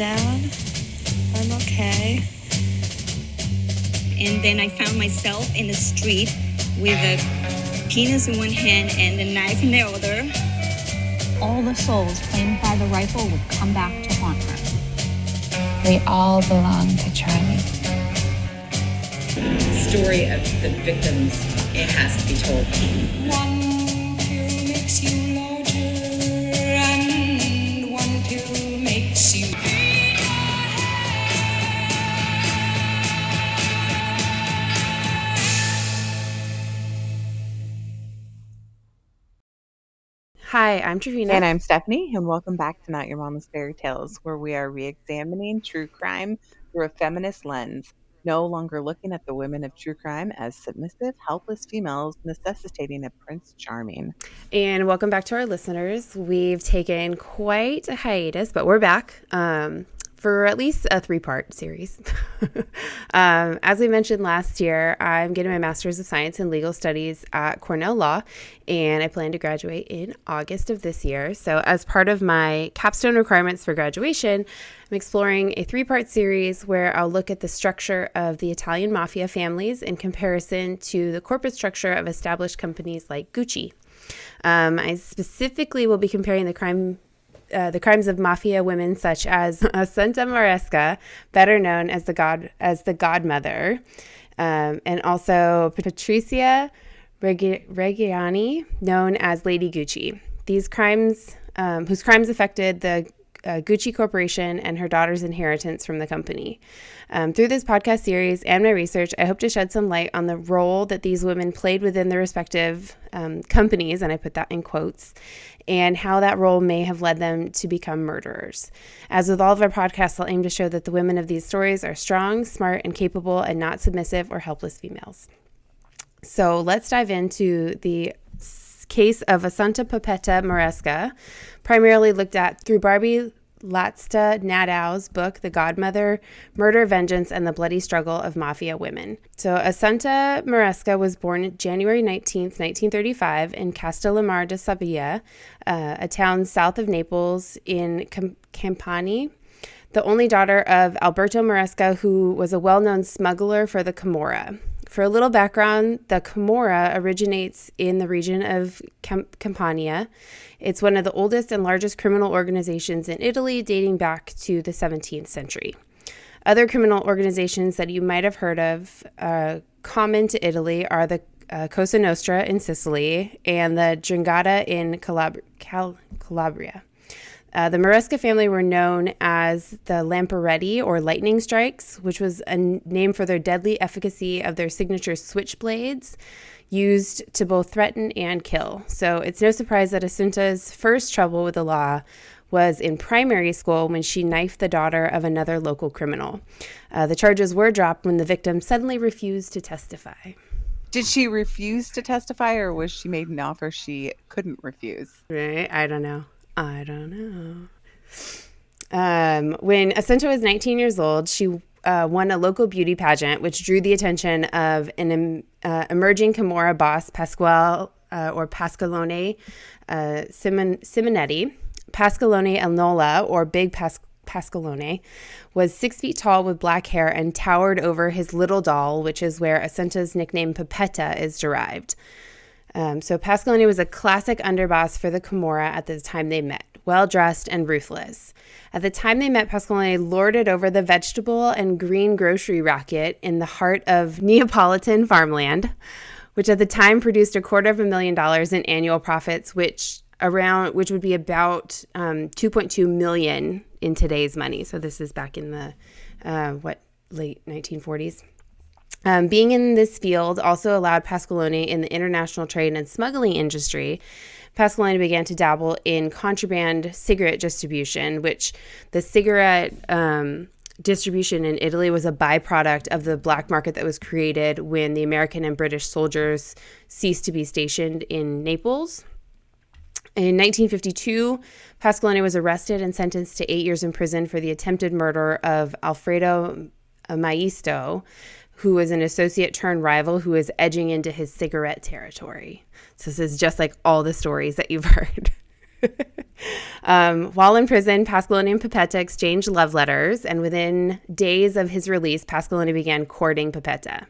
down. I'm okay. And then I found myself in the street with a penis in one hand and a knife in the other. All the souls claimed by the rifle would come back to haunt her. They all belong to Charlie. Story of the victims, it has to be told. One Hi, I'm Trevina. And I'm Stephanie, and welcome back to Not Your Mama's Fairy Tales, where we are re examining true crime through a feminist lens, no longer looking at the women of true crime as submissive, helpless females necessitating a Prince Charming. And welcome back to our listeners. We've taken quite a hiatus, but we're back. Um, for at least a three part series. um, as we mentioned last year, I'm getting my Master's of Science in Legal Studies at Cornell Law, and I plan to graduate in August of this year. So, as part of my capstone requirements for graduation, I'm exploring a three part series where I'll look at the structure of the Italian mafia families in comparison to the corporate structure of established companies like Gucci. Um, I specifically will be comparing the crime uh, the crimes of mafia women such as Santa Maresca, better known as the god as the godmother, um, and also Patricia Reg- Reggiani, known as Lady Gucci. These crimes, um, whose crimes affected the uh, Gucci Corporation and her daughter's inheritance from the company. Um, through this podcast series and my research, I hope to shed some light on the role that these women played within their respective um, companies, and I put that in quotes, and how that role may have led them to become murderers. As with all of our podcasts, I'll aim to show that the women of these stories are strong, smart, and capable, and not submissive or helpless females. So let's dive into the case of Assunta Pepetta Maresca, primarily looked at through Barbie Latza Nadeau's book, The Godmother Murder, Vengeance, and the Bloody Struggle of Mafia Women. So, Assunta Maresca was born January 19, 1935, in Castellammare de Sabia, uh, a town south of Naples in Cam- Campani. The only daughter of Alberto Maresca, who was a well known smuggler for the Camorra. For a little background, the Camorra originates in the region of Cam- Campania. It's one of the oldest and largest criminal organizations in Italy, dating back to the 17th century. Other criminal organizations that you might have heard of, uh, common to Italy, are the uh, Cosa Nostra in Sicily and the 'Ndrangheta in Calab- Cal- Calabria. Uh, the Maresca family were known as the Lamperetti or lightning strikes, which was a name for their deadly efficacy of their signature switchblades used to both threaten and kill. So it's no surprise that Assunta's first trouble with the law was in primary school when she knifed the daughter of another local criminal. Uh, the charges were dropped when the victim suddenly refused to testify. Did she refuse to testify, or was she made an offer she couldn't refuse? Right? I don't know. I don't know. Um, when Assunta was 19 years old, she uh, won a local beauty pageant, which drew the attention of an uh, emerging Camorra boss, Pasquale uh, or Pascalone uh, Simon- Simonetti. Pascalone Enola, or Big Pas- Pascalone, was six feet tall with black hair and towered over his little doll, which is where Assunta's nickname Pepetta is derived. Um, so Pascalone was a classic underboss for the Camorra at the time they met, well dressed and ruthless. At the time they met, Pascalone lorded over the vegetable and green grocery racket in the heart of Neapolitan farmland, which at the time produced a quarter of a million dollars in annual profits, which around which would be about um, 2.2 million in today's money. So this is back in the uh, what late 1940s. Um, being in this field also allowed Pasqualone in the international trade and smuggling industry. Pasqualone began to dabble in contraband cigarette distribution, which the cigarette um, distribution in Italy was a byproduct of the black market that was created when the American and British soldiers ceased to be stationed in Naples. In 1952, Pasqualone was arrested and sentenced to eight years in prison for the attempted murder of Alfredo Maisto, who was an associate turned rival who was edging into his cigarette territory. So this is just like all the stories that you've heard. Um, while in prison, Pasqualone and Pipetta exchanged love letters, and within days of his release, Pasqualone began courting Pipetta.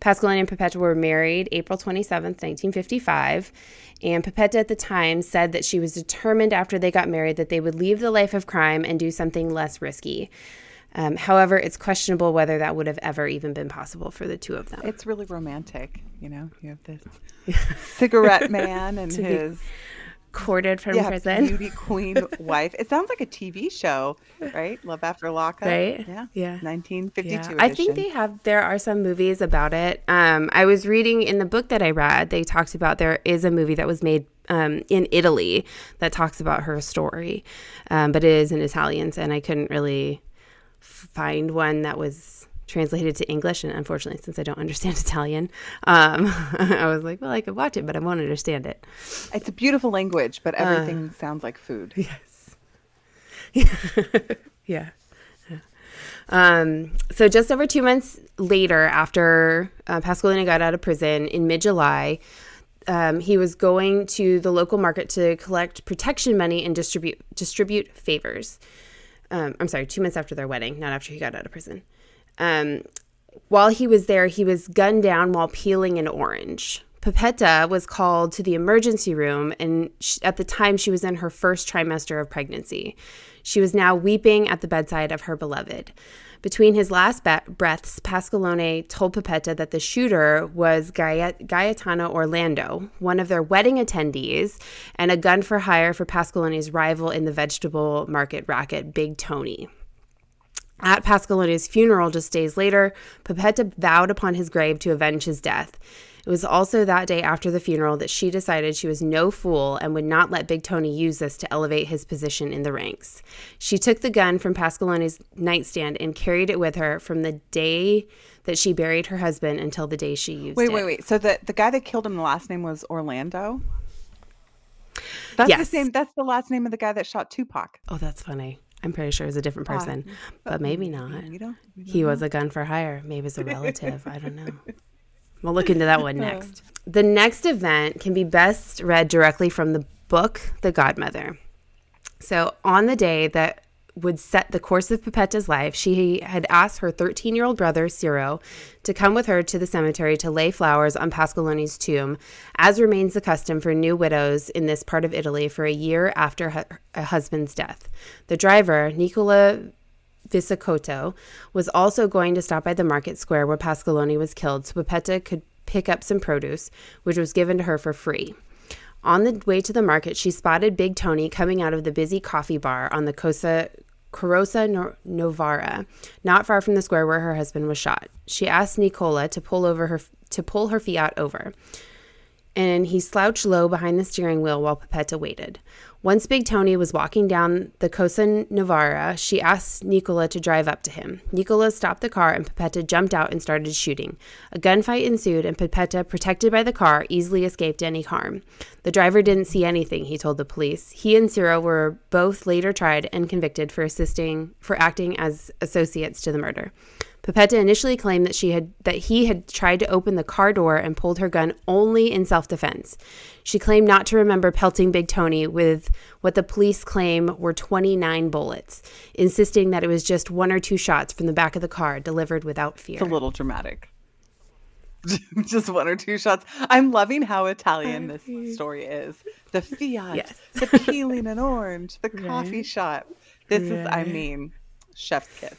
Pasqualone and Pipetta were married April 27th, 1955. And Pipetta at the time said that she was determined after they got married that they would leave the life of crime and do something less risky. Um, however, it's questionable whether that would have ever even been possible for the two of them. It's really romantic, you know. You have this cigarette man and his Courted from yeah, prison. beauty queen wife. It sounds like a TV show, right? Love After Lockup, Right? Yeah, Yeah. 1952. Yeah, I think they have. There are some movies about it. Um, I was reading in the book that I read. They talked about there is a movie that was made um, in Italy that talks about her story, um, but it is in Italian, and I couldn't really find one that was translated to English. And unfortunately, since I don't understand Italian, um, I was like, well, I could watch it, but I won't understand it. It's a beautiful language, but Uh. everything sounds like food. Yes. Yeah. Um, so just over two months later, after uh, Pasqualino got out of prison in mid-July, um, he was going to the local market to collect protection money and distribute distribute favors. Um, I'm sorry, two months after their wedding, not after he got out of prison. Um, while he was there, he was gunned down while peeling an orange. Pipetta was called to the emergency room, and sh- at the time, she was in her first trimester of pregnancy. She was now weeping at the bedside of her beloved. Between his last breaths, Pasqualone told Pepetta that the shooter was Gaetano Orlando, one of their wedding attendees, and a gun for hire for Pasqualone's rival in the vegetable market racket, Big Tony. At Pasqualone's funeral just days later, Pepetta vowed upon his grave to avenge his death. It was also that day after the funeral that she decided she was no fool and would not let Big Tony use this to elevate his position in the ranks. She took the gun from Pasqualone's nightstand and carried it with her from the day that she buried her husband until the day she used Wait, it. wait, wait. Wait. So the the guy that killed him, the last name was Orlando. That's the Yes. same. That's the last name of the guy that shot Tupac. Oh, that's funny. I'm pretty sure it was a different oh, person, but maybe not. You don't. you He was a gun for hire. Maybe it's a relative. I don't know. We'll look into that one next. The next event can be best read directly from the book, The Godmother. So, on the day that would set the course of Pepetta's life, she had asked her 13 year old brother, Ciro, to come with her to the cemetery to lay flowers on Pasqualone's tomb, as remains the custom for new widows in this part of Italy for a year after her, a husband's death. The driver, Nicola Visacotto was also going to stop by the market square where Pasqualone was killed so Pipetta could pick up some produce, which was given to her for free. On the way to the market, she spotted Big Tony coming out of the busy coffee bar on the Cosa Corosa no- Novara, not far from the square where her husband was shot. She asked Nicola to pull over her to pull her Fiat over and he slouched low behind the steering wheel while Pipetta waited. Once Big Tony was walking down the Corso Novara, she asked Nicola to drive up to him. Nicola stopped the car and Pipetta jumped out and started shooting. A gunfight ensued and Pipetta, protected by the car, easily escaped any harm. The driver didn't see anything, he told the police. He and Ciro were both later tried and convicted for assisting for acting as associates to the murder. Pipetta initially claimed that she had that he had tried to open the car door and pulled her gun only in self-defense. She claimed not to remember pelting Big Tony with what the police claim were 29 bullets, insisting that it was just one or two shots from the back of the car delivered without fear. It's a little dramatic. Just one or two shots. I'm loving how Italian this story is. The Fiat, Yes. the peeling an orange, the coffee shop. This is, I mean, chef's kiss.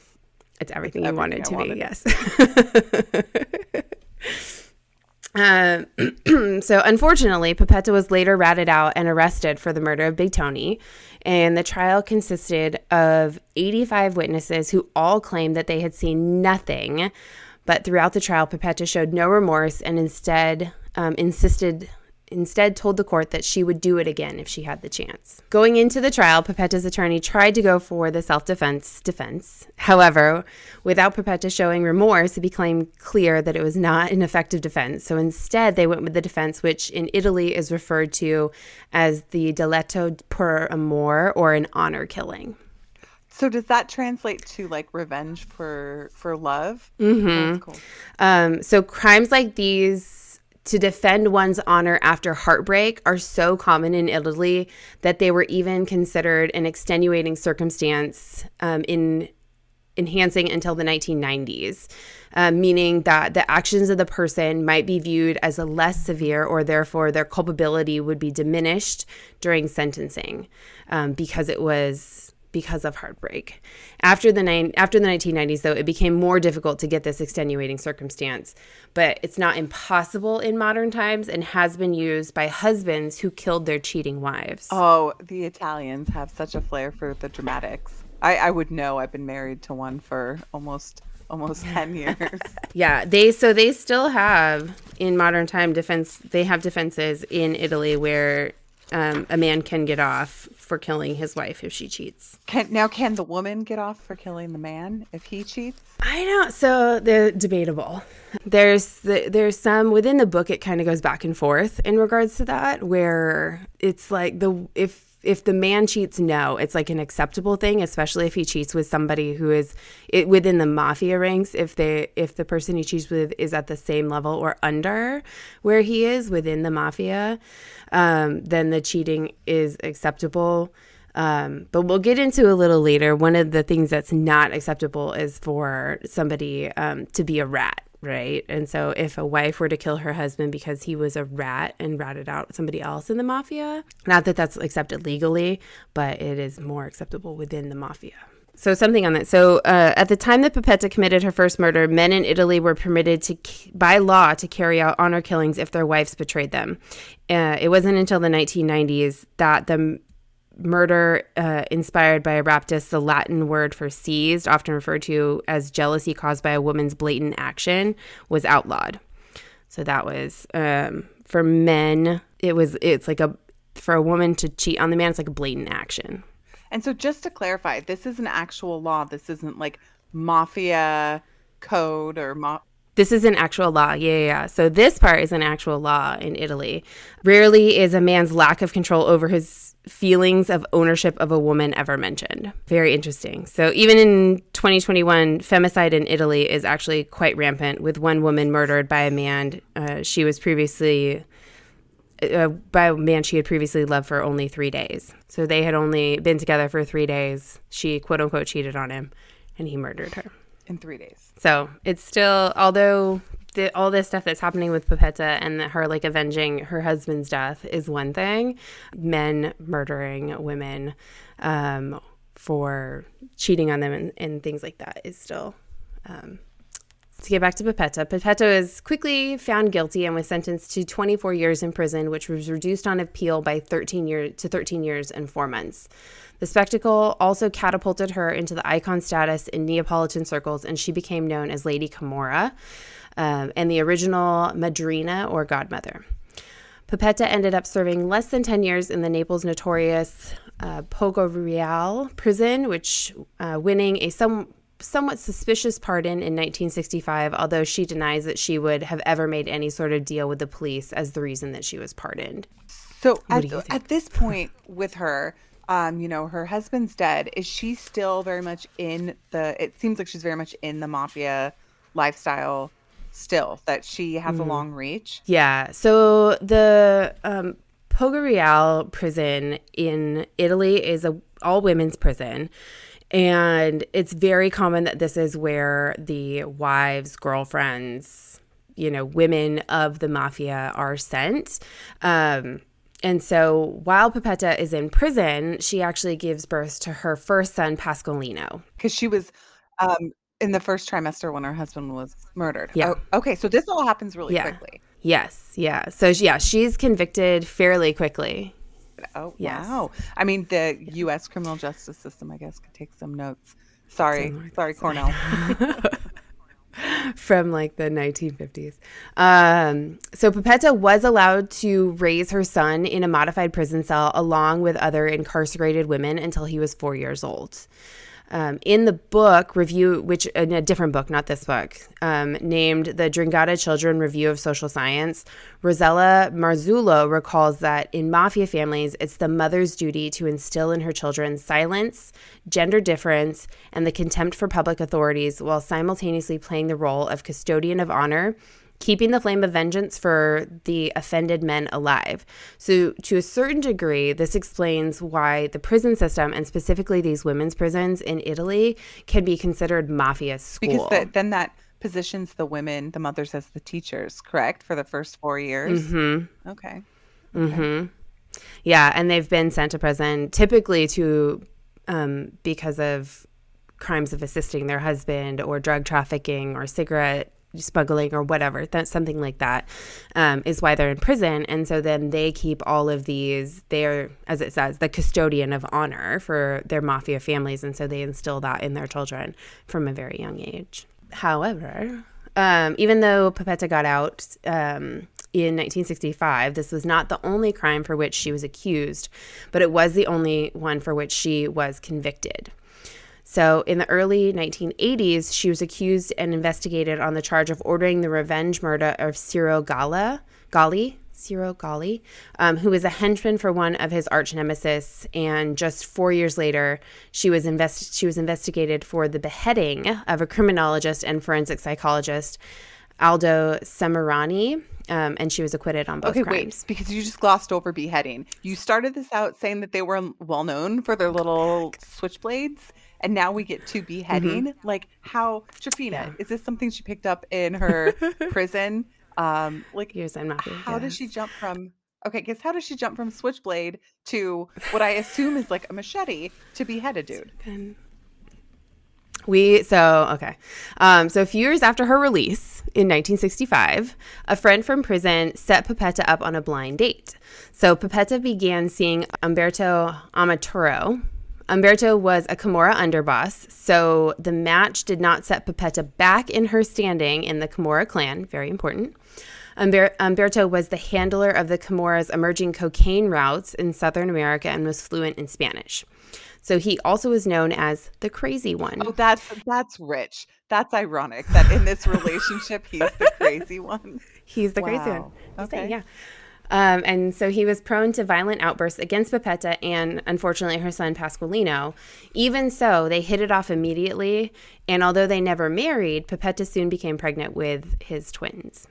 It's everything you want it to be, yes. Um, so, unfortunately, Pipetta was later ratted out and arrested for the murder of Big Tony. And the trial consisted of 85 witnesses who all claimed that they had seen nothing. But throughout the trial, Pipetta showed no remorse and instead um, insisted instead told the court that she would do it again if she had the chance. Going into the trial, Pipetta's attorney tried to go for the self-defense defense. However, without Pipetta showing remorse, it became clear that it was not an effective defense. So instead, they went with the defense which in Italy is referred to as the delitto per amor or an honor killing. So does that translate to like revenge for for love? Mm-hmm. Cool. Um, so crimes like these to defend one's honor after heartbreak are so common in Italy that they were even considered an extenuating circumstance um, in enhancing until the 1990s, um, meaning that the actions of the person might be viewed as a less severe or therefore their culpability would be diminished during sentencing um, because it was because of heartbreak. After the nine, after the 1990s, though, it became more difficult to get this extenuating circumstance. But it's not impossible in modern times and has been used by husbands who killed their cheating wives. Oh, the Italians have such a flair for the dramatics. I, I would know. I've been married to one for almost almost 10 years. Yeah, they so they still have in modern time defense. They have defenses in Italy where um, a man can get off for killing his wife if she cheats. Can now can the woman get off for killing the man if he cheats? I don't. So they're debatable. There's the, there's some within the book. It kind of goes back and forth in regards to that, where it's like the if if the man cheats, no, it's like an acceptable thing, especially if he cheats with somebody who is it, within the mafia ranks. If they if the person he cheats with is at the same level or under where he is within the mafia, um, then the cheating is acceptable. Um, but we'll get into a little later. One of the things that's not acceptable is for somebody um, to be a rat right? And so if a wife were to kill her husband because he was a rat and ratted out somebody else in the mafia, not that that's accepted legally, but it is more acceptable within the mafia. So something on that. So uh, at the time that Pipetta committed her first murder, men in Italy were permitted to, by law, to carry out honor killings if their wives betrayed them. Uh, it wasn't until the 1990s that the murder uh, inspired by a raptus, the Latin word for seized, often referred to as jealousy caused by a woman's blatant action, was outlawed. So that was um, for men. It was it's like a for a woman to cheat on the man. It's like a blatant action. And so, just to clarify, this is an actual law. This isn't like mafia code or ma- this is an actual law. Yeah, yeah, yeah. So this part is an actual law in Italy. Rarely is a man's lack of control over his feelings of ownership of a woman ever mentioned. Very interesting. So even in 2021, femicide in Italy is actually quite rampant, with one woman murdered by a man uh, she was previously. Uh, by a man she had previously loved for only three days. So they had only been together for three days. She quote unquote cheated on him and he murdered her in three days. So it's still, although the, all this stuff that's happening with Pipetta and her like avenging her husband's death is one thing, men murdering women um, for cheating on them and, and, things like that is still. Um, to get back to Pipetta, Pipetta was quickly found guilty and was sentenced to 24 years in prison, which was reduced on appeal by 13 years to 13 years and four months. The spectacle also catapulted her into the icon status in Neapolitan circles, and she became known as Lady Camorra um, and the original madrina or godmother. Pipetta ended up serving less than 10 years in the Naples notorious uh, Poggioreale prison, which uh, winning a some, somewhat suspicious pardon in 1965, although she denies that she would have ever made any sort of deal with the police as the reason that she was pardoned. So at, at this point with her, um, you know, her husband's dead. Is she still very much in the? It seems like she's very much in the mafia lifestyle still. That she has mm. a mm-hmm. long reach. Yeah. So the um, Poggioreale prison in Italy is a all women's prison. And it's very common that this is where the wives, girlfriends, you know, women of the mafia are sent. Um, and so while Pepetta is in prison, she actually gives birth to her first son, Pasqualino. Because she was um, in the first trimester when her husband was murdered. Yeah. Oh, okay. So this all happens really yeah. quickly. Yes. Yeah. So, yeah, she's convicted fairly quickly. Oh, yes. wow. I mean, the yeah. U.S. criminal justice system, I guess, could take some notes. Sorry. Sorry, Cornell. from like the 1950s. Um, so Pipetta was allowed to raise her son in a modified prison cell along with other incarcerated women until he was four years old. Um, in the book review, which in a different book, not this book, um, named the 'Ndrangheta Children Review of Social Science, Rosella Marzullo recalls that in mafia families, it's the mother's duty to instill in her children silence, gender difference, and the contempt for public authorities while simultaneously playing the role of custodian of honor keeping the flame of vengeance for the offended men alive. So, to a certain degree, this explains why the prison system, and specifically these women's prisons in Italy, can be considered mafia school. Because the, then that positions the women, the mothers, as the teachers, correct, for the first four years. Mm-hmm. Okay. Mm-hmm. Yeah, and they've been sent to prison typically to um, because of crimes of assisting their husband or drug trafficking or cigarette smuggling or whatever that's something like that um, is why they're in prison. And so then they keep all of these they're as it says the custodian of honor for their mafia families. And so they instill that in their children from a very young age. However um, even though Pipetta got out um, in 1965, this was not the only crime for which she was accused, but it was the only one for which she was convicted. So, in the early 1980s, she was accused and investigated on the charge of ordering the revenge murder of Ciro Galla, Galli, Ciro Galli, um, who was a henchman for one of his arch nemesis. And just four years later, she was invest- she was investigated for the beheading of a criminologist and forensic psychologist, Aldo Semerari. um, and she was acquitted on both Okay, crimes. wait, because you just glossed over beheading. You started this out saying that they were well known for their little switchblades, and now we get to beheading. Like, how, Trevina, Yeah. is this something she picked up in her prison? Um, like, Years I'm not. how does she jump from? Okay, guess how does she jump from switchblade to what I assume is like a machete to behead a dude? We so okay. Um, so a few years after her release in 1965, a friend from prison set Pipetta up on a blind date. So Pipetta began seeing Umberto Ammaturo. Umberto was a Camorra underboss, so the match did not set Pipetta back in her standing in the Camorra clan. Very important. Umber- Umberto was the handler of the Camorra's emerging cocaine routes in Southern America and was fluent in Spanish. So he also was known as the crazy one. Oh, that's that's rich. That's ironic that in this relationship he's the crazy one. He's the crazy one. Wow. Just saying, Okay. yeah. Um, and so he was prone to violent outbursts against Pepetta and, unfortunately, her son Pasqualino. Even so, they hit it off immediately. And although they never married, Pepetta soon became pregnant with his twins.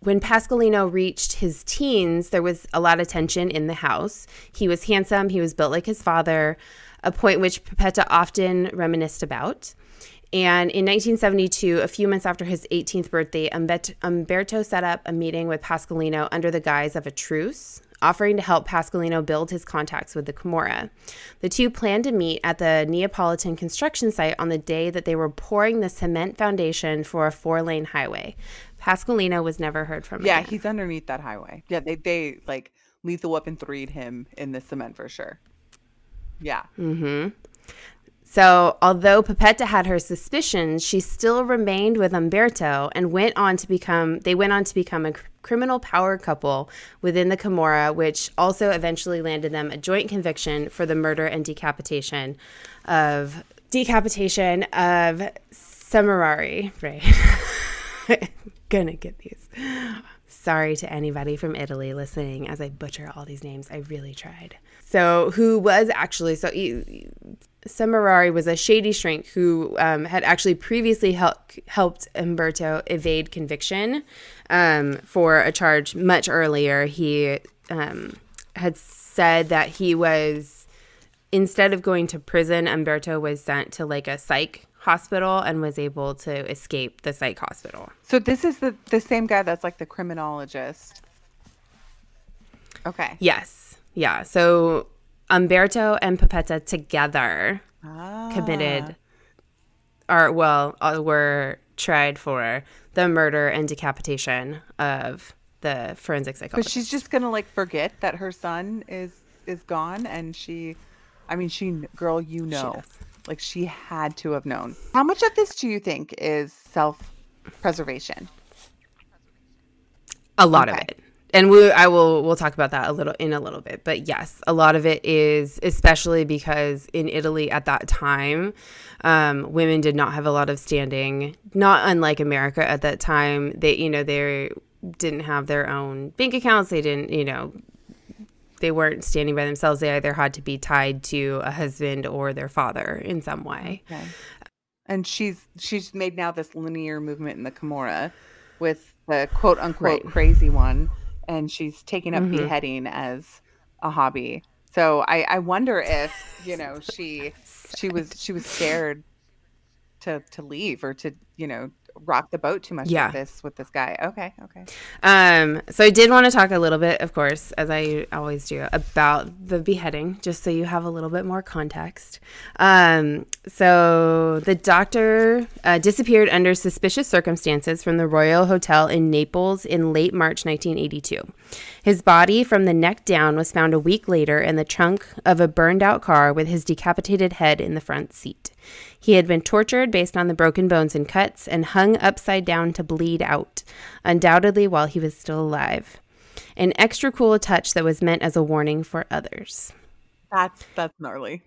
When Pasqualino reached his teens, there was a lot of tension in the house. He was handsome, he was built like his father, a point which Pepetta often reminisced about. And in 1972, a few months after his 18th birthday, Umberto set up a meeting with Pasqualino under the guise of a truce, offering to help Pasqualino build his contacts with the Camorra. The two planned to meet at the Neapolitan construction site on the day that they were pouring the cement foundation for a four lane highway. Pasqualino was never heard from Yeah, again. he's underneath that highway. Yeah, they they like lethal weapon threed him in the cement for sure. Yeah. Mm-hmm. So, although Pepetta had her suspicions, she still remained with Umberto and went on to become they went on to become a criminal power couple within the Camorra, which also eventually landed them a joint conviction for the murder and decapitation of decapitation of Semerari, right? Gonna get these. Sorry to anybody from Italy listening as I butcher all these names. I really tried. So, who was actually so Semerari was a shady shrink who um, had actually previously help, helped Umberto evade conviction um, for a charge much earlier. He um, had said that he was instead of going to prison, Umberto was sent to like a psych hospital and was able to escape the psych hospital. So this is the the same guy that's like the criminologist. Okay. Yes. Yeah. So Umberto and Pipetta together Ah. committed or well uh, were tried for the murder and decapitation of the forensic psychologist. But she's just gonna like forget that her son is is gone, and she, I mean, she girl, you know, does. like she had to have known. How much of this do you think is self preservation? a lot of it and we i will we'll talk about that a little in a little bit but yes a lot of it is especially because in italy at that time um, women did not have a lot of standing not unlike america at that time. They you know they didn't have their own bank accounts. They didn't you know they weren't standing by themselves. They either had to be tied to a husband or their father in some way. Okay. And she's she's made now this linear movement in the Camorra with the quote unquote Right. crazy one, and she's taking up Mhm. beheading as a hobby. So I, I wonder if you know she she was she was scared to to leave or to you know rock the boat too much Yeah. with this with this guy. Okay, okay. Um, so I did want to talk a little bit, of course, as I always do, about the beheading, just so you have a little bit more context. Um, so the doctor uh, disappeared under suspicious circumstances from the Royal Hotel in Naples in late March 1982. His body, from the neck down, was found a week later in the trunk of a burned out car with his decapitated head in the front seat. He had been tortured based on the broken bones and cuts and hung upside down to bleed out, undoubtedly while he was still alive. An extra cool touch that was meant as a warning for others. That's that's gnarly.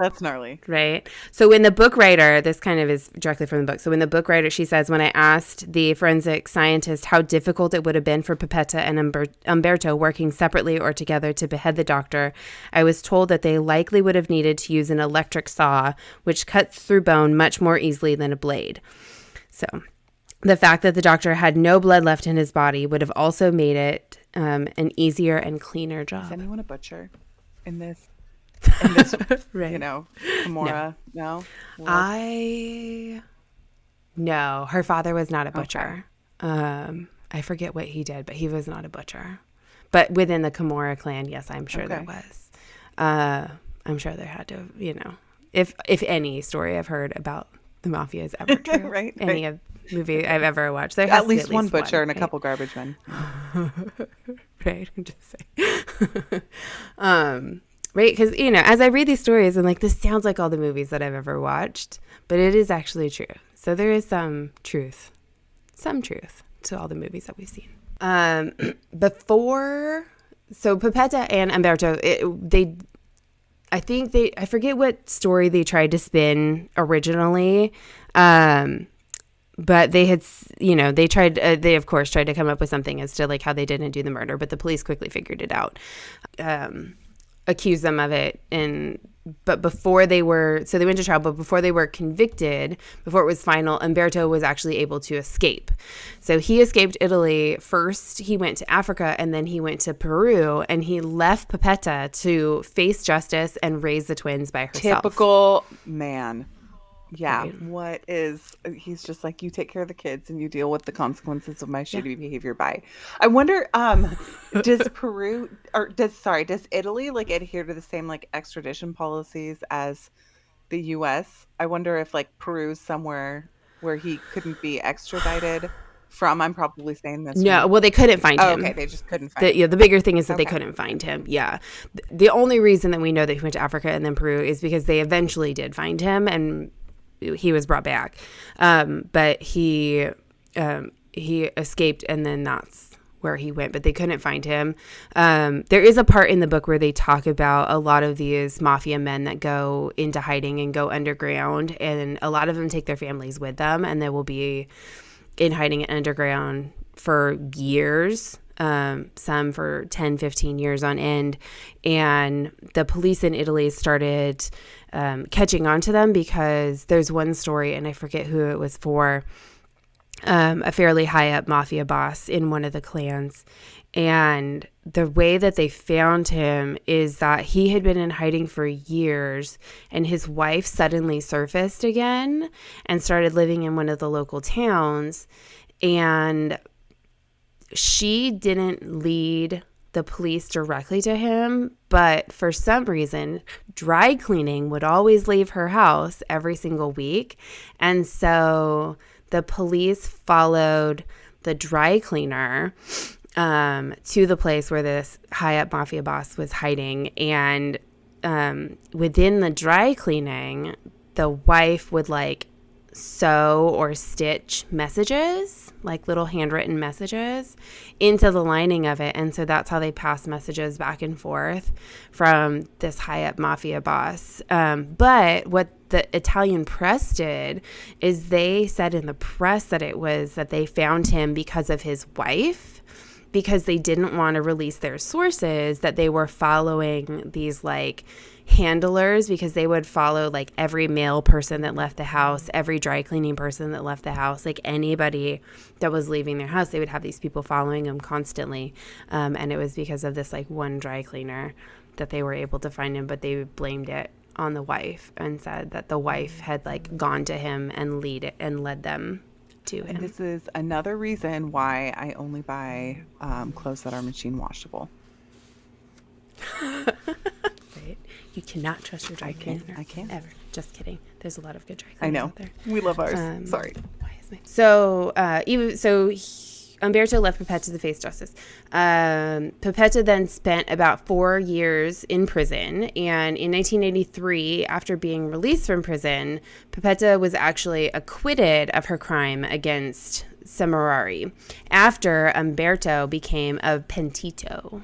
That's gnarly. Right. So when the book writer, this kind of is directly from the book. So when the book writer, she says, when I asked the forensic scientist how difficult it would have been for Pepetta and Umber- Umberto working separately or together to behead the doctor, I was told that they likely would have needed to use an electric saw, which cuts through bone much more easily than a blade. So the fact that the doctor had no blood left in his body would have also made it um, an easier and cleaner Is job. anyone a butcher in this? This, Right. you know, Camorra? No. Well, I no, her father was not a butcher. Um, I forget what he did, but he was not a butcher. But within the Camorra clan, yes, I'm sure there was. Uh, I'm sure there had to, you know, if if any story I've heard about the mafia is ever true, Right, Any right. of movie I've ever watched, there has at to be least one butcher and a couple garbage men. right? I'm just saying. um, right? Because you know, as I read these stories, I'm like, this sounds like all the movies that I've ever watched, but it is actually true. So there is some truth, some truth to all the movies that we've seen. Um, before, so Pepetta and Umberto, it, they. I think they, I forget what story they tried to spin originally. Um, but they had you know they tried uh, they of course tried to come up with something as to like how they didn't do the murder but the police quickly figured it out um accused them of it and but before they were so they went to trial but before they were convicted before it was final umberto was actually able to escape. So he escaped italy. First he went to africa and then he went to peru and he left pepetta to face justice and raise the twins by herself. Typical man. Yeah. Right. What is he's just like you take care of the kids and you deal with the consequences of my shitty behavior. Bye. I wonder, um, does Peru or does sorry, does Italy like adhere to the same like extradition policies as the US? I wonder if like Peru's somewhere where he couldn't be extradited from. I'm probably saying this. no well they couldn't find Oh, him okay, they just couldn't find The, yeah, the bigger thing is that they couldn't find him. Yeah. Th- The only reason that we know that he went to Africa and then Peru is because they eventually did find him and he was brought back. Um, but he um, he escaped and then that's where he went, but they couldn't find him. Um, there is a part in the book where they talk about a lot of these mafia men that go into hiding and go underground, and a lot of them take their families with them, and they will be in hiding underground for years um, some for 10 15 years on end and the police in italy started um, catching on to them because there's one story and i forget who it was for um, a fairly high up mafia boss in one of the clans. And the way that they found him is that he had been in hiding for years, and his wife suddenly surfaced again and started living in one of the local towns. And she didn't lead the police directly to him, but for some reason, dry cleaning would always leave her house every single week. And so the police followed the dry cleaner um, to the place where this high up mafia boss was hiding. And um, within the dry cleaning, the wife would like sew or stitch messages, like little handwritten messages, into the lining of it. And so that's how they pass messages back and forth from this high up mafia boss. Um, but what the Italian press did is they said in the press that it was that they found him because of his wife because they didn't want to release their sources that they were following these like handlers because they would follow like every male person that left the house, every dry cleaning person that left the house, like anybody that was leaving their house, they would have these people following them constantly. Um, and it was because of this like one dry cleaner that they were able to find him, but they blamed it on the wife and said that the wife had like gone to him and lead it and led them to him. This is another reason why I only buy um, clothes that are machine washable. right? You cannot trust your dry can't- cleaner. I can't. ever. Just kidding. There's a lot of good dry I cleaners know. out there. We love ours. Um, Sorry. Why is my so uh, even so he- Umberto left Pepetta to face justice. Um, Pepetta then spent about four years in prison, and in 1983, after being released from prison, Pepetta was actually acquitted of her crime against Semerari after Umberto became a pentito,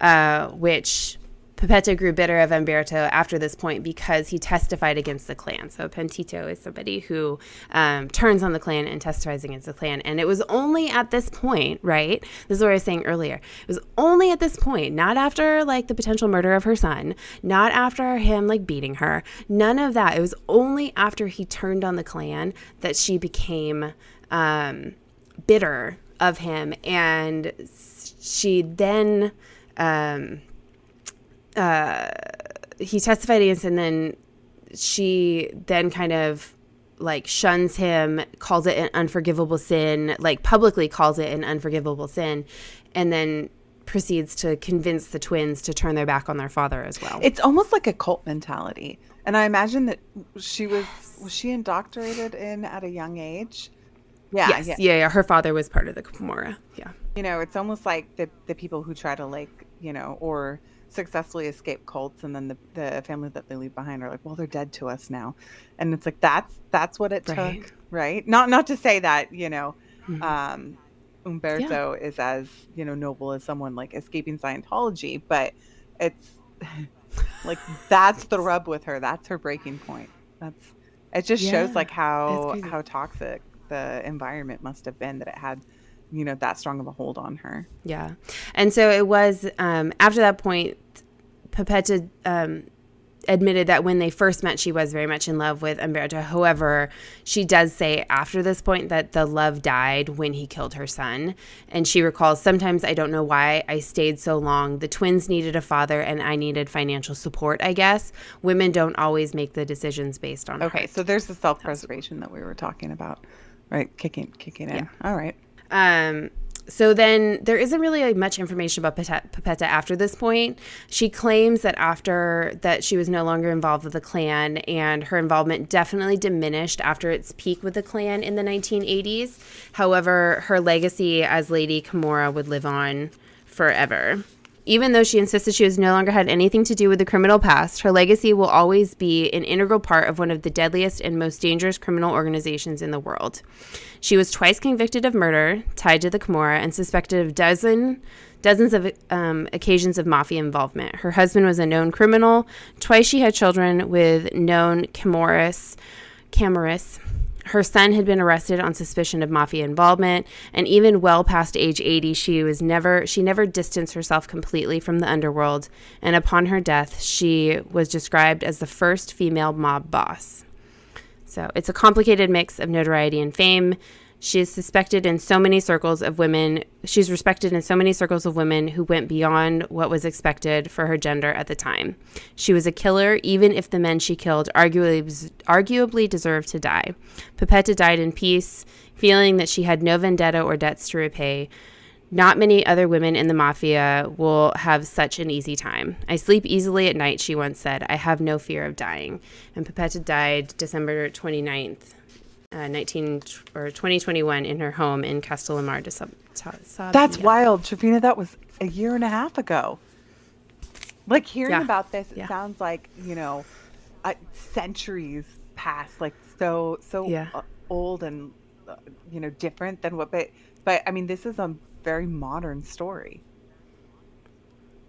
uh, which Pepetta grew bitter of Umberto after this point because he testified against the clan. So Pentito is somebody who um, turns on the clan and testifies against the clan. And it was only at this point, right? This is what I was saying earlier. It was only at this point, not after like the potential murder of her son, not after him like beating her, none of that. It was only after he turned on the clan that she became um, bitter of him. And she then. Um, uh, he testified against, and then she then kind of like shuns him, calls it an unforgivable sin, like publicly calls it an unforgivable sin, and then proceeds to convince the twins to turn their back on their father as well. It's almost like a cult mentality. And I imagine that she was was she indoctrinated in at a young age? Yeah, yes, yeah. yeah. yeah, Her father was part of the Camorra. Yeah. You know, it's almost like the the people who try to like, you know, or successfully escape cults and then the, the family that they leave behind are like, well, they're dead to us now. And it's like that's that's what it Right. took, right? Not not to say that, you know, Mhm. um Umberto is as, you know, noble as someone like escaping Scientology, but it's like that's the rub with her. That's her breaking point. That's it just shows like how how toxic the environment must have been that it had, you know, that strong of a hold on her. Yeah. And so it was um, after that point, Pepetta um, admitted that when they first met, she was very much in love with Umberto. However, she does say after this point that the love died when he killed her son. And she recalls, sometimes I don't know why I stayed so long. The twins needed a father and I needed financial support, I guess. Women don't always make the decisions based on Okay, heart. so there's the self preservation that we were talking about, right? Kicking kicking in. Yeah. All right. Um, so then there isn't really like, much information about Pepetta after this point. She claims that after that she was no longer involved with the clan and her involvement definitely diminished after its peak with the clan in the 1980s. However, her legacy as Lady Camorra would live on forever. Even though she insisted she was no longer had anything to do with the criminal past, her legacy will always be an integral part of one of the deadliest and most dangerous criminal organizations in the world. She was twice convicted of murder, tied to the Camorra, and suspected of dozen dozens of um, occasions of mafia involvement. Her husband was a known criminal. Twice she had children with known Camorris. Camorris. Her son had been arrested on suspicion of mafia involvement, and even well past age 80, she was never she never distanced herself completely from the underworld. And upon her death, she was described as the first female mob boss. So it's a complicated mix of notoriety and fame. She is suspected in so many circles of women. She's respected in so many circles of women who went beyond what was expected for her gender at the time. She was a killer, even if the men she killed arguably, arguably deserved to die. Pepetta died in peace, feeling that she had no vendetta or debts to repay. Not many other women in the mafia will have such an easy time. I sleep easily at night, she once said. I have no fear of dying. And Pepetta died December 29th, uh, 19 or 2021 in her home in Castellamar de Sab-. That's wild, Trevina. That was a year and a half ago. Like hearing Yeah. about this, it Yeah. sounds like you know, uh, centuries past, like so so Yeah. uh, old and uh, you know different than what. But but I mean, this is a very modern story.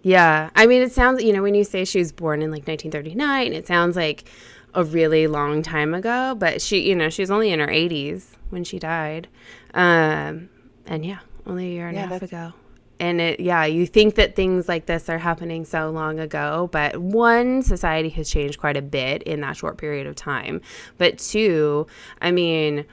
Yeah. I mean, it sounds, you know, when you say she was born in like 1939, it sounds like a really long time ago, but she, you know, she was only in her 80s when she died. Um, and yeah, only a year and Yeah, a half ago. and it yeah you think that things like this are happening so long ago but one society has changed quite a bit in that short period of time but two i mean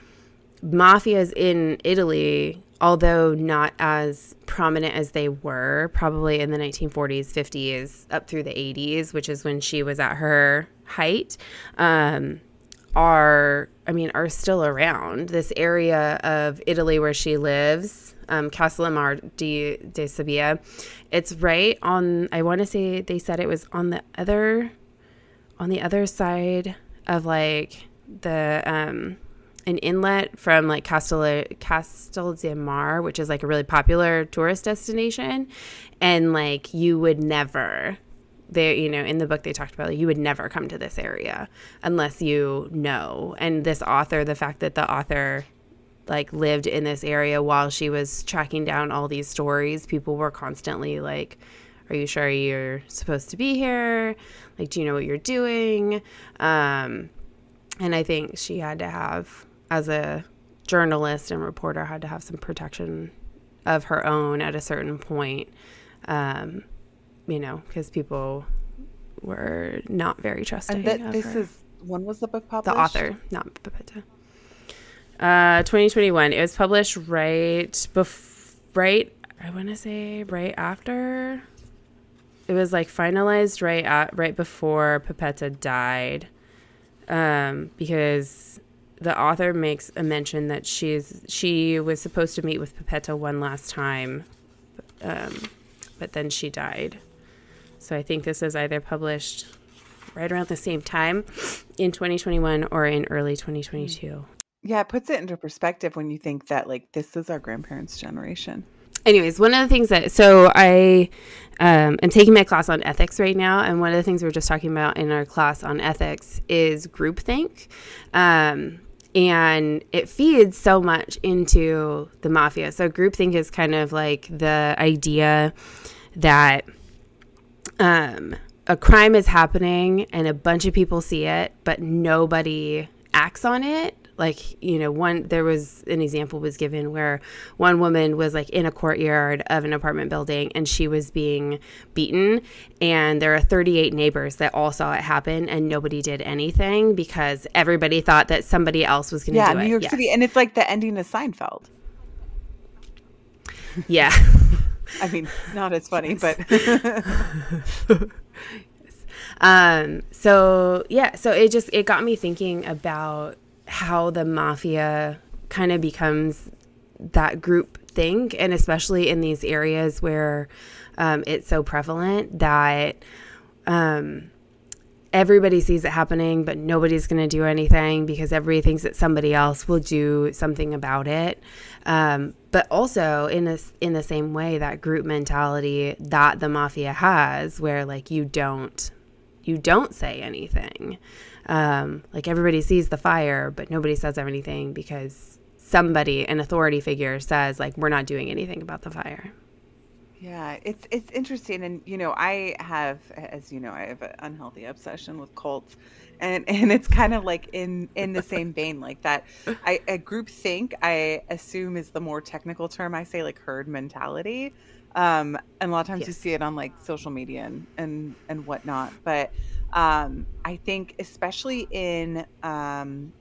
mafias in italy although not as prominent as they were probably in the 1940s 50s up through the 80s which is when she was at her height um, are i mean are still around this area of italy where she lives um, Castellammare di, de Sabia. It's right on. I want to say they said it was on the other, on the other side of like the um, an inlet from like Castel Castel de Mar, which is like a really popular tourist destination, and like you would never there you know in the book they talked about like, you would never come to this area unless you know and this author the fact that the author like lived in this area while she was tracking down all these stories. People were constantly like, "Are you sure you're supposed to be here? Like, do you know what you're doing?" Um, and I think she had to have, as a journalist and reporter, had to have some protection of her own at a certain point. Um, you know, because people were not very trusting. And that, this her. is when was the book published? The author, not Pupetta. Uh, 2021. It was published right bef- right I want to say right after it was like finalized right at right before Pupetta died. Um, because the author makes a mention that she's she was supposed to meet with Pupetta one last time, um, but then she died. So I think this is either published right around the same time in 2021 or in early 2022. Yeah, it puts it into perspective when you think that like this is our grandparents' generation. Anyways, one of the things that so I um, am taking my class on ethics right now, and one of the things we are just talking about in our class on ethics is groupthink. Um, and it feeds so much into the mafia. So groupthink is kind of like the idea that um, a crime is happening and a bunch of people see it, but nobody acts on it like you know one there was an example was given where one woman was like in a courtyard of an apartment building and she was being beaten and there are 38 neighbors that all saw it happen and nobody did anything because everybody thought that somebody else was going to yeah, do New it. York Yes. City, and it's like the ending of Seinfeld. yeah. I mean, not as funny, but um so yeah so it just it got me thinking about how the mafia kind of becomes that group thing, and especially in these areas where um, it's so prevalent that um, everybody sees it happening but nobody's going to do anything because everybody thinks that somebody else will do something about it. Um, but also in this in the same way that group mentality that the mafia has where like you don't you don't say anything um, like everybody sees the fire, but nobody says anything because somebody, an authority figure, says like we're not doing anything about the fire. yeah, it's it's interesting, and you know, I have, as you know, I have an unhealthy obsession with cults, and and it's kind of like in in the same vein, like that. I a group think I assume is the more technical term. I say like herd mentality, um, and a lot of times you see it on like social media and and and whatnot, but um, I think especially in um,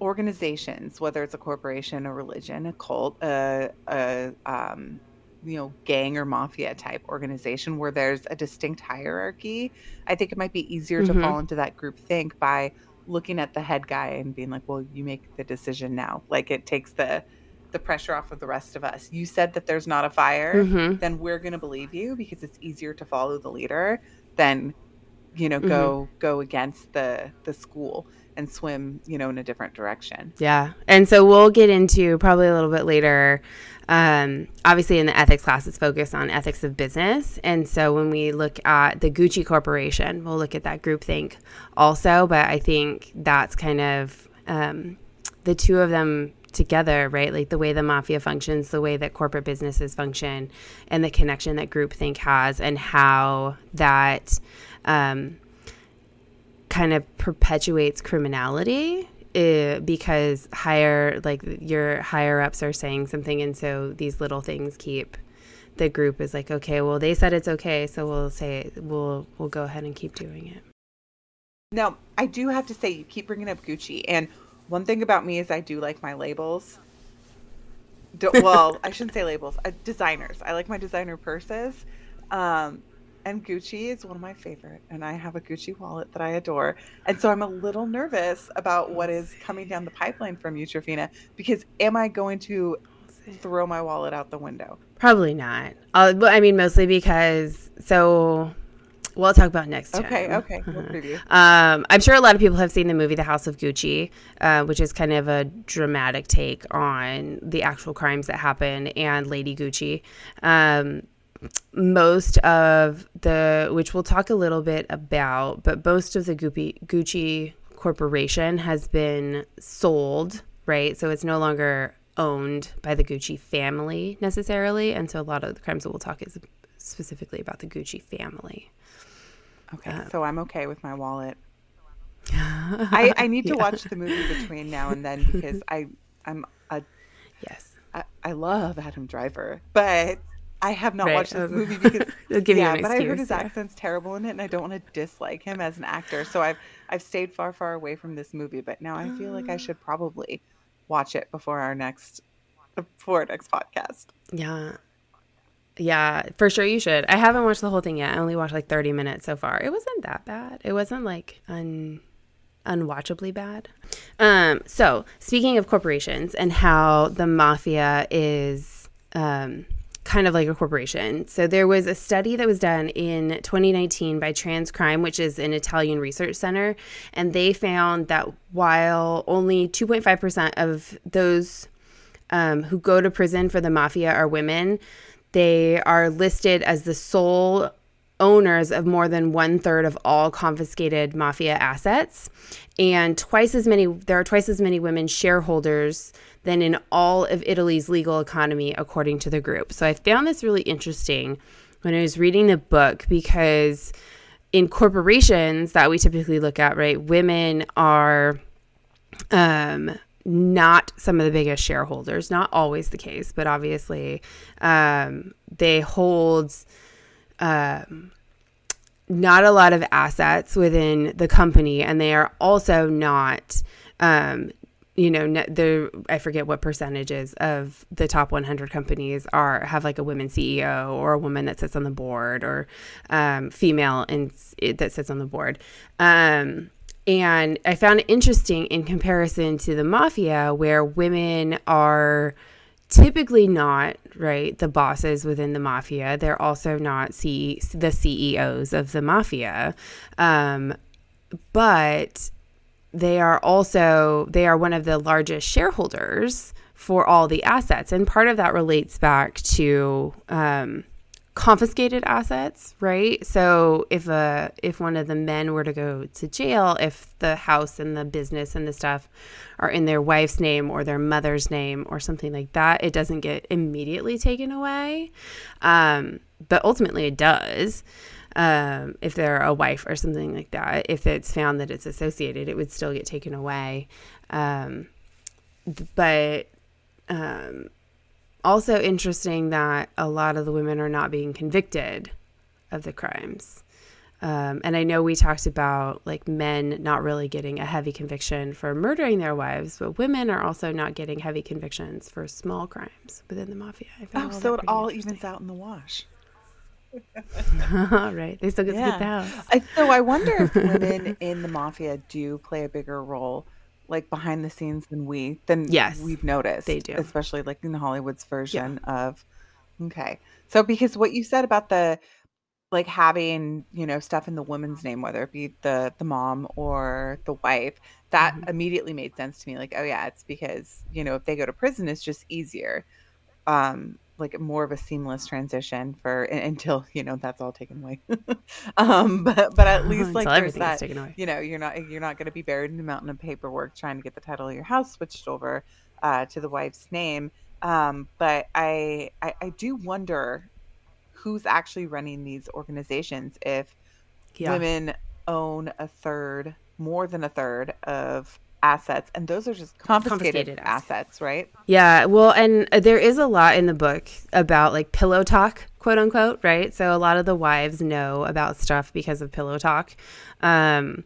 organizations, whether it's a corporation, a religion, a cult, a, a um, you know gang or mafia type organization where there's a distinct hierarchy, I think it might be easier to Mhm. fall into that group think by looking at the head guy and being like, "Well, you make the decision now." Like it takes the the pressure off of the rest of us. You said that there's not a fire, Mhm. then we're going to believe you because it's easier to follow the leader than you know go go against the the school and swim you know in a different direction Yeah. And so we'll get into probably a little bit later. Um, obviously, in the ethics class, it's focused on ethics of business. And so when we look at the Gucci Corporation, we'll look at that groupthink also. But I think that's kind of um, the two of them together, right? Like the way the mafia functions, the way that corporate businesses function, and the connection that groupthink has, and how that. Um, kind of perpetuates criminality uh, because higher like your higher ups are saying something and so these little things keep the group is like, okay, well, they said it's okay, so we'll say we'll we'll go ahead and keep doing it. Now, I do have to say, you keep bringing up Gucci, and one thing about me is I do like my labels. Do, well, I shouldn't say labels. Uh, designers. I like my designer purses, um, and Gucci is one of my favorite. And I have a Gucci wallet that I adore, and so I'm a little nervous about what is coming down the pipeline from you, Trevina, because am I going to throw my wallet out the window? Probably not. Uh, I mean, mostly because so we'll talk about next time. Okay, okay. We'll. Um, I'm sure a lot of people have seen the movie The House of Gucci, uh, which is kind of a dramatic take on the actual crimes that happen and Lady Gucci. Um, most of the, which we'll talk a little bit about, but most of the Gucci, Gucci corporation has been sold, right? So it's no longer owned by the Gucci family necessarily. And so a lot of the crimes that we'll talk is specifically about the Gucci family. Okay, uh, so I'm okay with my wallet. I, I need to yeah. watch the movie between now and then because I I'm a yes I, I love Adam Driver, but I have not right. watched this movie because yeah, but I heard his yeah. accent's terrible in it, and I don't want to dislike him as an actor. So I've I've stayed far far away from this movie, but now I feel like I should probably watch it before our next before our next podcast. Yeah, yeah, for sure you should. I haven't watched the whole thing yet. I only watched like 30 minutes so far. It wasn't that bad. It wasn't like un unwatchably bad. Um, so speaking of corporations and how the mafia is um, kind of like a corporation. So there was a study that was done in 2019 by Transcrime, which is an Italian research center, and they found that while only 2.5% of those um, who go to prison for the mafia are women, they are listed as the sole owners of more than one third of all confiscated mafia assets, and twice as many. There are twice as many women shareholders than in all of Italy's legal economy, according to the group. So I found this really interesting when I was reading the book because in corporations that we typically look at, right, women are um, not some of the biggest shareholders, not always the case, but obviously um, they hold um, not a lot of assets within the company, and they are also not. Um, you know, the I forget what percentages of the top 100 companies are have like a women CEO or a woman that sits on the board or um, female and that sits on the board. Um, and I found it interesting in comparison to the mafia, where women are typically not right the bosses within the mafia. They're also not C- the CEOs of the mafia, um, but they are also they are one of the largest shareholders for all the assets, and part of that relates back to. Um, confiscated assets, right? So if a if one of the men were to go to jail, if the house and the business and the stuff are in their wife's name or their mother's name or something like that, it doesn't get immediately taken away. Um, but ultimately, it does. Um, if they're a wife or something like that, if it's found that it's associated, it would still get taken away. Um, but um, also interesting that a lot of the women are not being convicted of the crimes. Um, and I know we talked about like men not really getting a heavy conviction for murdering their wives, but women are also not getting heavy convictions for small crimes within the mafia. oh, so it all evens out in the wash. right. They still get yeah. to get the house. I, so I wonder if women in the mafia do play a bigger role like behind the scenes than we than yes we've noticed they do especially like in hollywood's version yeah. of okay so because what you said about the like having you know stuff in the woman's name whether it be the the mom or the wife that mm-hmm. immediately made sense to me like oh yeah it's because you know if they go to prison it's just easier um like more of a seamless transition for until you know that's all taken away. Um but but at least like there's that you know you're not you're not going to be buried in a mountain of paperwork trying to get the title of your house switched over uh, to the wife's name. Um but I, I i do wonder who's actually running these organizations if yeah. women own a third more than a third of assets, and those are just confiscated, Confiscated assets, right? Yeah, well, and uh, there is a lot in the book about like pillow talk, quote unquote, right? So a lot of the wives know about stuff because of pillow talk. Um,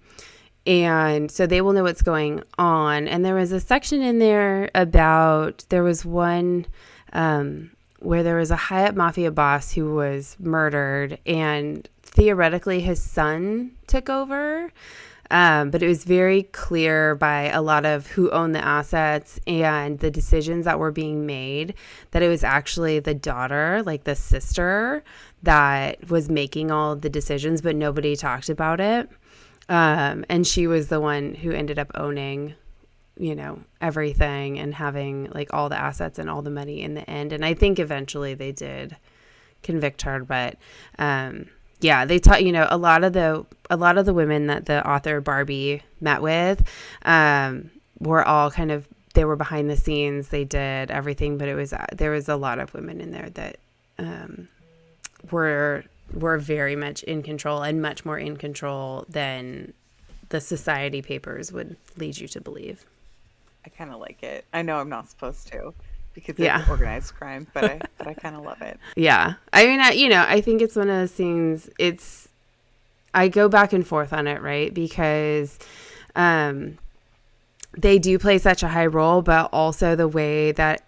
and so they will know what's going on. And there was a section in there about there was one um, where there was a high up mafia boss who was murdered, and theoretically his son took over. Um, but it was very clear by a lot of who owned the assets and the decisions that were being made that it was actually the daughter, like the sister, that was making all the decisions, but nobody talked about it. Um, and she was the one who ended up owning, you know, everything and having like all the assets and all the money in the end. And I think eventually they did convict her, but um, yeah, they taught you know a lot of the a lot of the women that the author Barbie met with um, were all kind of they were behind the scenes. They did everything, but it was there was a lot of women in there that um, were were very much in control and much more in control than the society papers would lead you to believe. I kind of like it. I know I'm not supposed to because Yeah. it's organized crime, but I but I kind of love it. Yeah. I mean, I, you know, I think it's one of those things. It's, I go back and forth on it, right? Because um, they do play such a high role, but also the way that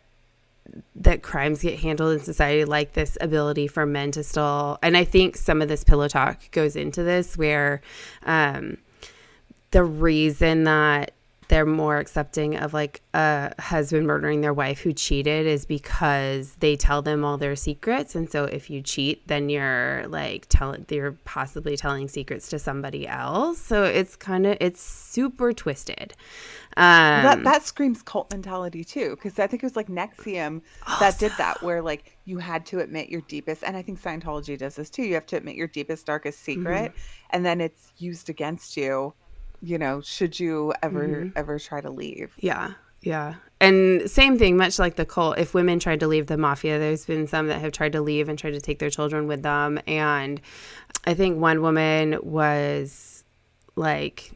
that crimes get handled in society, like this ability for men to still, and I think some of this pillow talk goes into this, where um, the reason that they're more accepting of like a husband murdering their wife who cheated is because they tell them all their secrets and so if you cheat then you're like telling you're possibly telling secrets to somebody else so it's kind of it's super twisted um that that screams cult mentality too, because I think it was like NXIVM that did that, where like you had to admit your deepest, and I think Scientology does this too. You have to admit your deepest, darkest secret, and then it's used against you. You know, should you ever ever try to leave? Yeah, yeah. And same thing, much like the cult, if women tried to leave the mafia, there's been some that have tried to leave and tried to take their children with them. And I think one woman was like,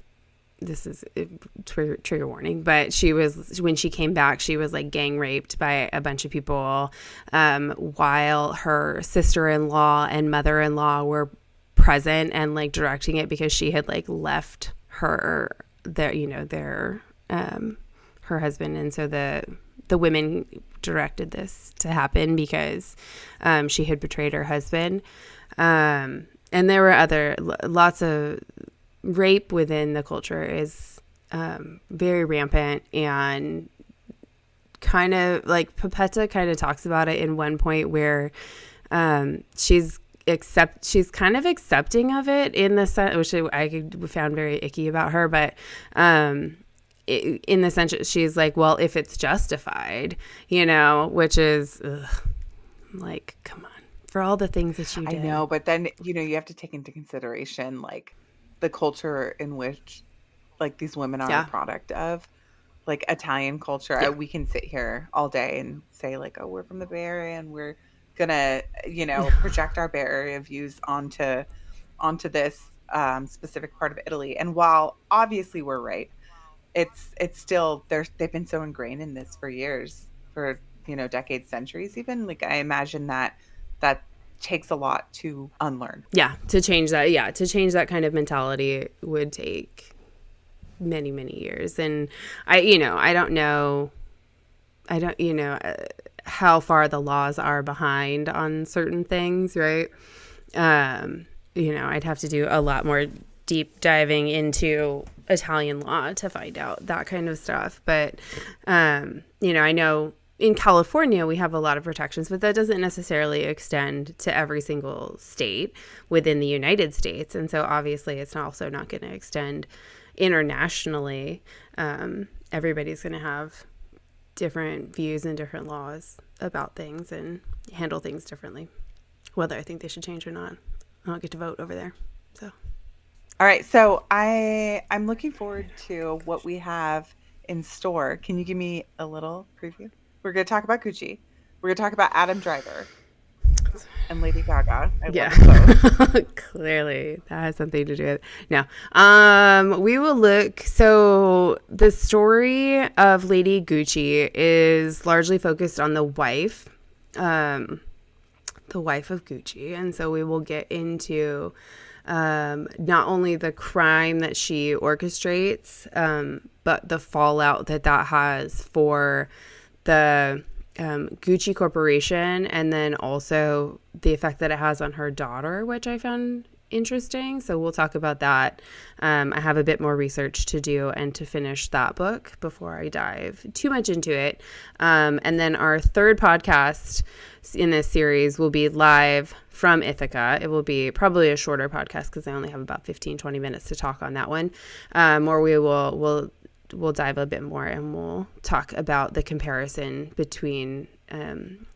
this is a trigger, trigger warning, but she was, when she came back, she was like gang raped by a bunch of people um, while her sister in law and mother in law were present and like directing it because she had like left her their you know their um her husband. And so the the women directed this to happen because um she had betrayed her husband. Um and there were other lots of rape within the culture is um very rampant and kind of like Pupetta kind of talks about it in one point where um, she's accept she's kind of accepting of it in the sense which I found very icky about her, but um, in the sense she's like, well, if it's justified, you know, which is ugh, like, come on, for all the things that you I know, but then you know you have to take into consideration like the culture in which like these women are Yeah. a product of. Like Italian culture, I- we can sit here all day and say like, "Oh, we're from the Bay Area, and we're gonna, you know, project our Bay Area views onto onto this um, specific part of Italy." And while obviously we're right, it's it's still they're they've been so ingrained in this for years, for you know, decades, centuries. Even like I imagine that that takes a lot to unlearn. yeah to change that yeah to change that kind of mentality would take many many years and i you know i don't know i don't you know uh, how far the laws are behind on certain things right um you know i'd have to do a lot more deep diving into italian law to find out that kind of stuff but um you know i know in California, we have a lot of protections, but that doesn't necessarily extend to every single state within the United States. And so obviously, it's also not going to extend internationally. Um, everybody's going to have different views and different laws about things and handle things differently. Whether I think they should change or not, I don't get to vote over there. So, All right, so I I'm looking forward to what we have in store. Can you give me a little preview? We're going to talk about Gucci. We're going to talk about Adam Driver. And Lady Gaga. I yeah, clearly that has something to do with it. No, um, we will look. So the story of Lady Gucci is largely focused on the wife, um, the wife of Gucci, and so we will get into um, not only the crime that she orchestrates, um, but the fallout that that has for the um, Gucci Corporation, and then also the effect that it has on her daughter, which I found interesting. So we'll talk about that. Um, I have a bit more research to do and to finish that book before I dive too much into it. Um, and then our third podcast in this series will be live from Ithaca. It will be probably a shorter podcast because I only have about 15, 20 minutes to talk on that one. Um, or we will, will we'll dive a bit more and we'll talk about the comparison between um,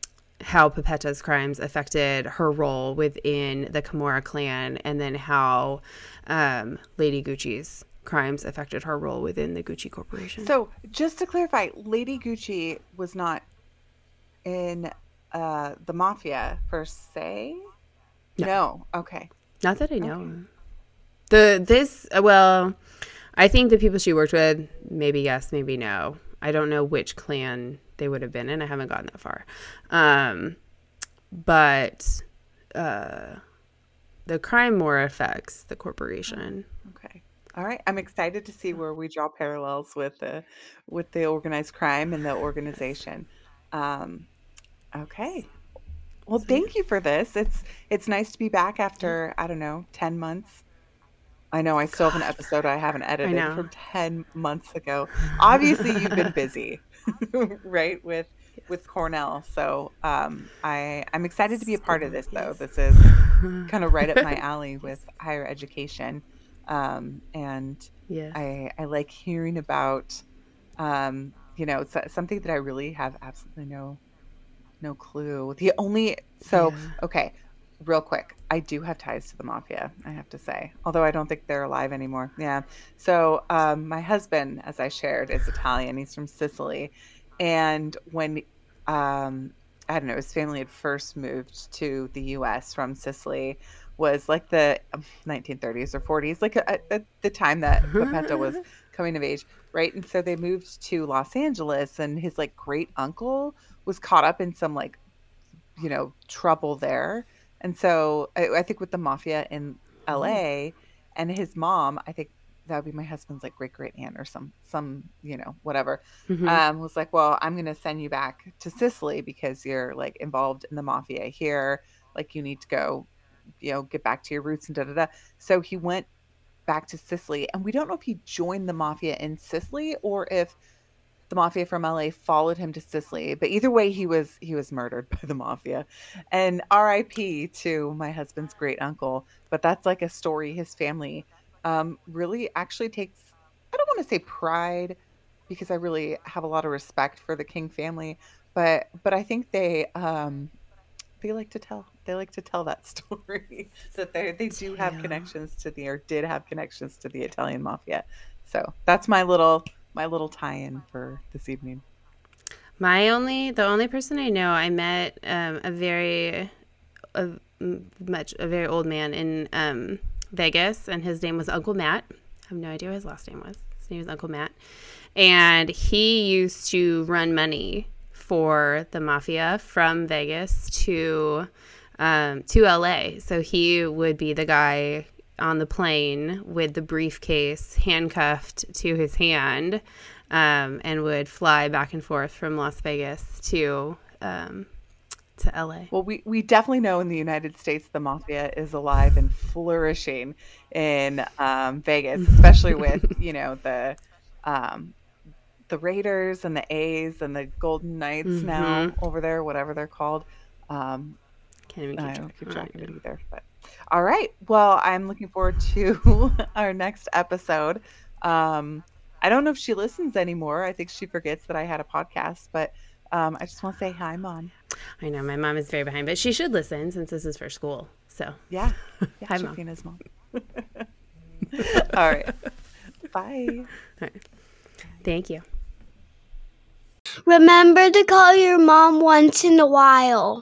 how Pupetta's crimes affected her role within the Camorra clan and then how um, Lady Gucci's crimes affected her role within the Gucci Corporation. So, just to clarify, Lady Gucci was not in uh, the mafia per se? No. no. Okay. Not that I know. Okay. The this well, I think the people she worked with, maybe yes, maybe no. I don't know which clan they would have been in. I haven't gotten that far. Um, but uh, the crime more affects the corporation. Okay. All right. I'm excited to see where we draw parallels with the with the organized crime and the organization. Um, okay. Well, thank you for this. It's it's nice to be back after I don't know ten months I know I still have an episode I haven't edited from 10 months ago. Obviously, you've been busy, right, with with Cornell. So um, I I'm excited to be a part of this though. This is kind of right up my alley with higher education, um, and yes. I I like hearing about, um, you know, something that I really have absolutely no no clue. The only so yeah. okay, real quick, I do have ties to the mafia, I have to say, although I don't think they're alive anymore. Yeah. So, um, my husband, as I shared, is Italian. He's from Sicily. And when, um, I don't know, his family had first moved to the US from Sicily, was like the 1930s or 40s, like at, at the time that Pupetta was coming of age, right? And so they moved to Los Angeles, and his like great uncle was caught up in some like, you know, trouble there and so I, I think with the mafia in LA mm-hmm. and his mom, I think that would be my husband's like great great aunt or some some you know whatever mm-hmm. um was like well i'm gonna send you back to sicily because you're like involved in the mafia here like you need to go you know get back to your roots and da da da so he went back to sicily and we don't know if he joined the mafia in sicily or if the mafia from LA followed him to Sicily. But either way, he was he was murdered by the mafia. And R.I.P. to my husband's great uncle. But that's like a story his family um, really actually takes. I don't want to say pride because I really have a lot of respect for the King family, but but I think they um, they like to tell they like to tell that story that they they do have yeah. connections to the or did have connections to the Italian mafia. So that's my little my little tie-in for this evening. My only, the only person I know, I met um, a very, a, much a very old man in um, Vegas, and his name was Uncle Matt. I have no idea what his last name was. His name was Uncle Matt, and he used to run money for the mafia from Vegas to um, to LA. So he would be the guy on the plane with the briefcase handcuffed to his hand um, and would fly back and forth from Las Vegas to um, to LA. Well, we, we definitely know in the United States the mafia is alive and flourishing in um, Vegas, especially with you know the um, the Raiders and the A's and the Golden Knights mm-hmm. now over there, whatever they're called. Um, Can't even keep I don't keep track of it either, but all right. Well, I'm looking forward to our next episode. Um, I don't know if she listens anymore. I think she forgets that I had a podcast, but um, I just want to say hi, mom. I know my mom is very behind, but she should listen since this is for school. So yeah, yeah hi, mom. His mom. All right. Bye. All right. Thank you. Remember to call your mom once in a while.